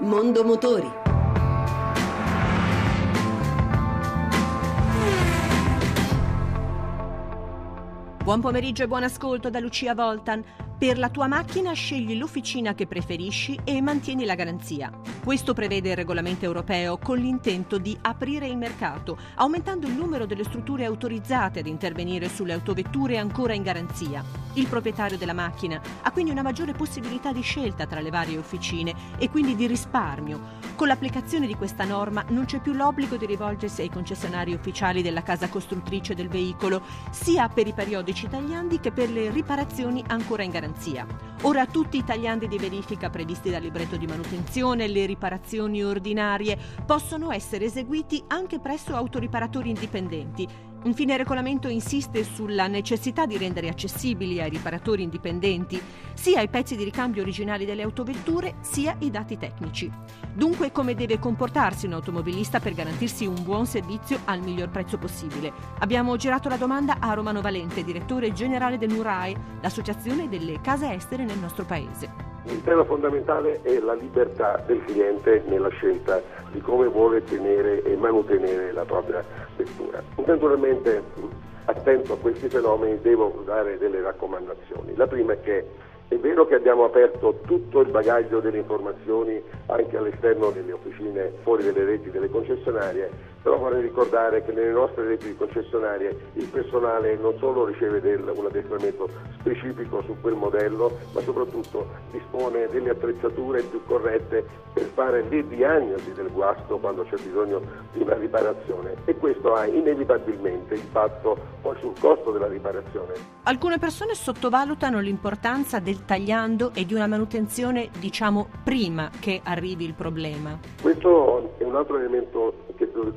Mondo Motori. Buon pomeriggio e buon ascolto da Lucia Voltan. Per la tua macchina scegli l'officina che preferisci e mantieni la garanzia. Questo prevede il regolamento europeo con l'intento di aprire il mercato, aumentando il numero delle strutture autorizzate ad intervenire sulle autovetture ancora in garanzia. Il proprietario della macchina ha quindi una maggiore possibilità di scelta tra le varie officine e quindi di risparmio. Con l'applicazione di questa norma non c'è più l'obbligo di rivolgersi ai concessionari ufficiali della casa costruttrice del veicolo, sia per i periodici tagliandi che per le riparazioni ancora in garanzia. Ora tutti i tagliandi di verifica previsti dal libretto di manutenzione, le riparazioni ordinarie possono essere eseguiti anche presso autoriparatori indipendenti Infine il regolamento insiste sulla necessità di rendere accessibili ai riparatori indipendenti sia i pezzi di ricambio originali delle autovetture sia i dati tecnici. Dunque come deve comportarsi un automobilista per garantirsi un buon servizio al miglior prezzo possibile? Abbiamo girato la domanda a Romano Valente, direttore generale del NURAI, l'associazione delle case estere nel nostro paese. Il tema fondamentale è la libertà del cliente nella scelta di come vuole tenere e mantenere la propria vettura. Naturalmente attento a questi fenomeni devo dare delle raccomandazioni. La prima è che è vero che abbiamo aperto tutto il bagaglio delle informazioni anche all'esterno delle officine, fuori delle reti delle concessionarie, però vorrei ricordare che nelle nostre reti concessionarie il personale non solo riceve del, un addestramento specifico su quel modello, ma soprattutto dispone delle attrezzature più corrette per fare le diagnosi del guasto quando c'è bisogno di una riparazione e questo ha inevitabilmente impatto poi sul costo della riparazione. Alcune persone sottovalutano l'importanza del tagliando e di una manutenzione, diciamo, prima che arrivi il problema. Questo è un altro elemento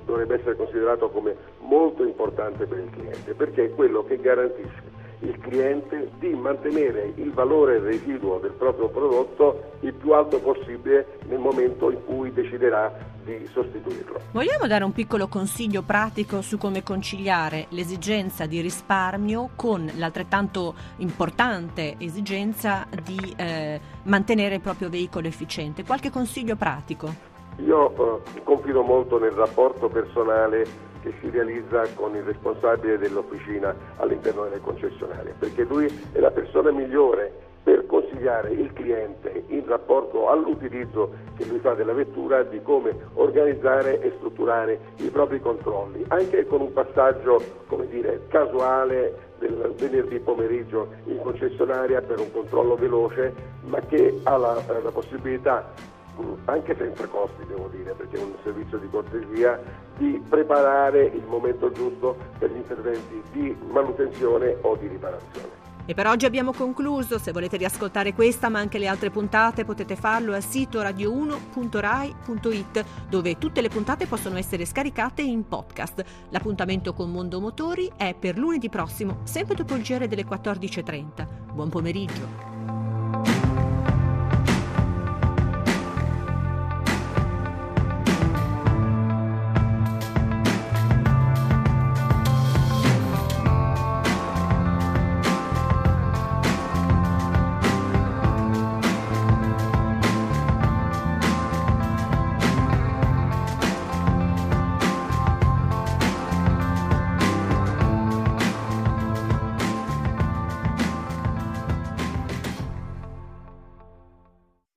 dovrebbe essere considerato come molto importante per il cliente, perché è quello che garantisce il cliente di mantenere il valore residuo del proprio prodotto il più alto possibile nel momento in cui deciderà di sostituirlo. Vogliamo dare un piccolo consiglio pratico su come conciliare l'esigenza di risparmio con l'altrettanto importante esigenza di eh, mantenere il proprio veicolo efficiente? Qualche consiglio pratico? Io eh, confido molto nel rapporto personale che si realizza con il responsabile dell'officina all'interno delle concessionarie, perché lui è la persona migliore per consigliare il cliente in rapporto all'utilizzo che lui fa della vettura di come organizzare e strutturare i propri controlli, anche con un passaggio dire, casuale del venerdì pomeriggio in concessionaria per un controllo veloce, ma che ha la, la possibilità anche senza costi devo dire, perché è un servizio di cortesia, di preparare il momento giusto per gli interventi di manutenzione o di riparazione. E per oggi abbiamo concluso, se volete riascoltare questa ma anche le altre puntate potete farlo al sito radio1.rai.it dove tutte le puntate possono essere scaricate in podcast. L'appuntamento con Mondo Motori è per lunedì prossimo, sempre dopo il giro delle 14.30. Buon pomeriggio!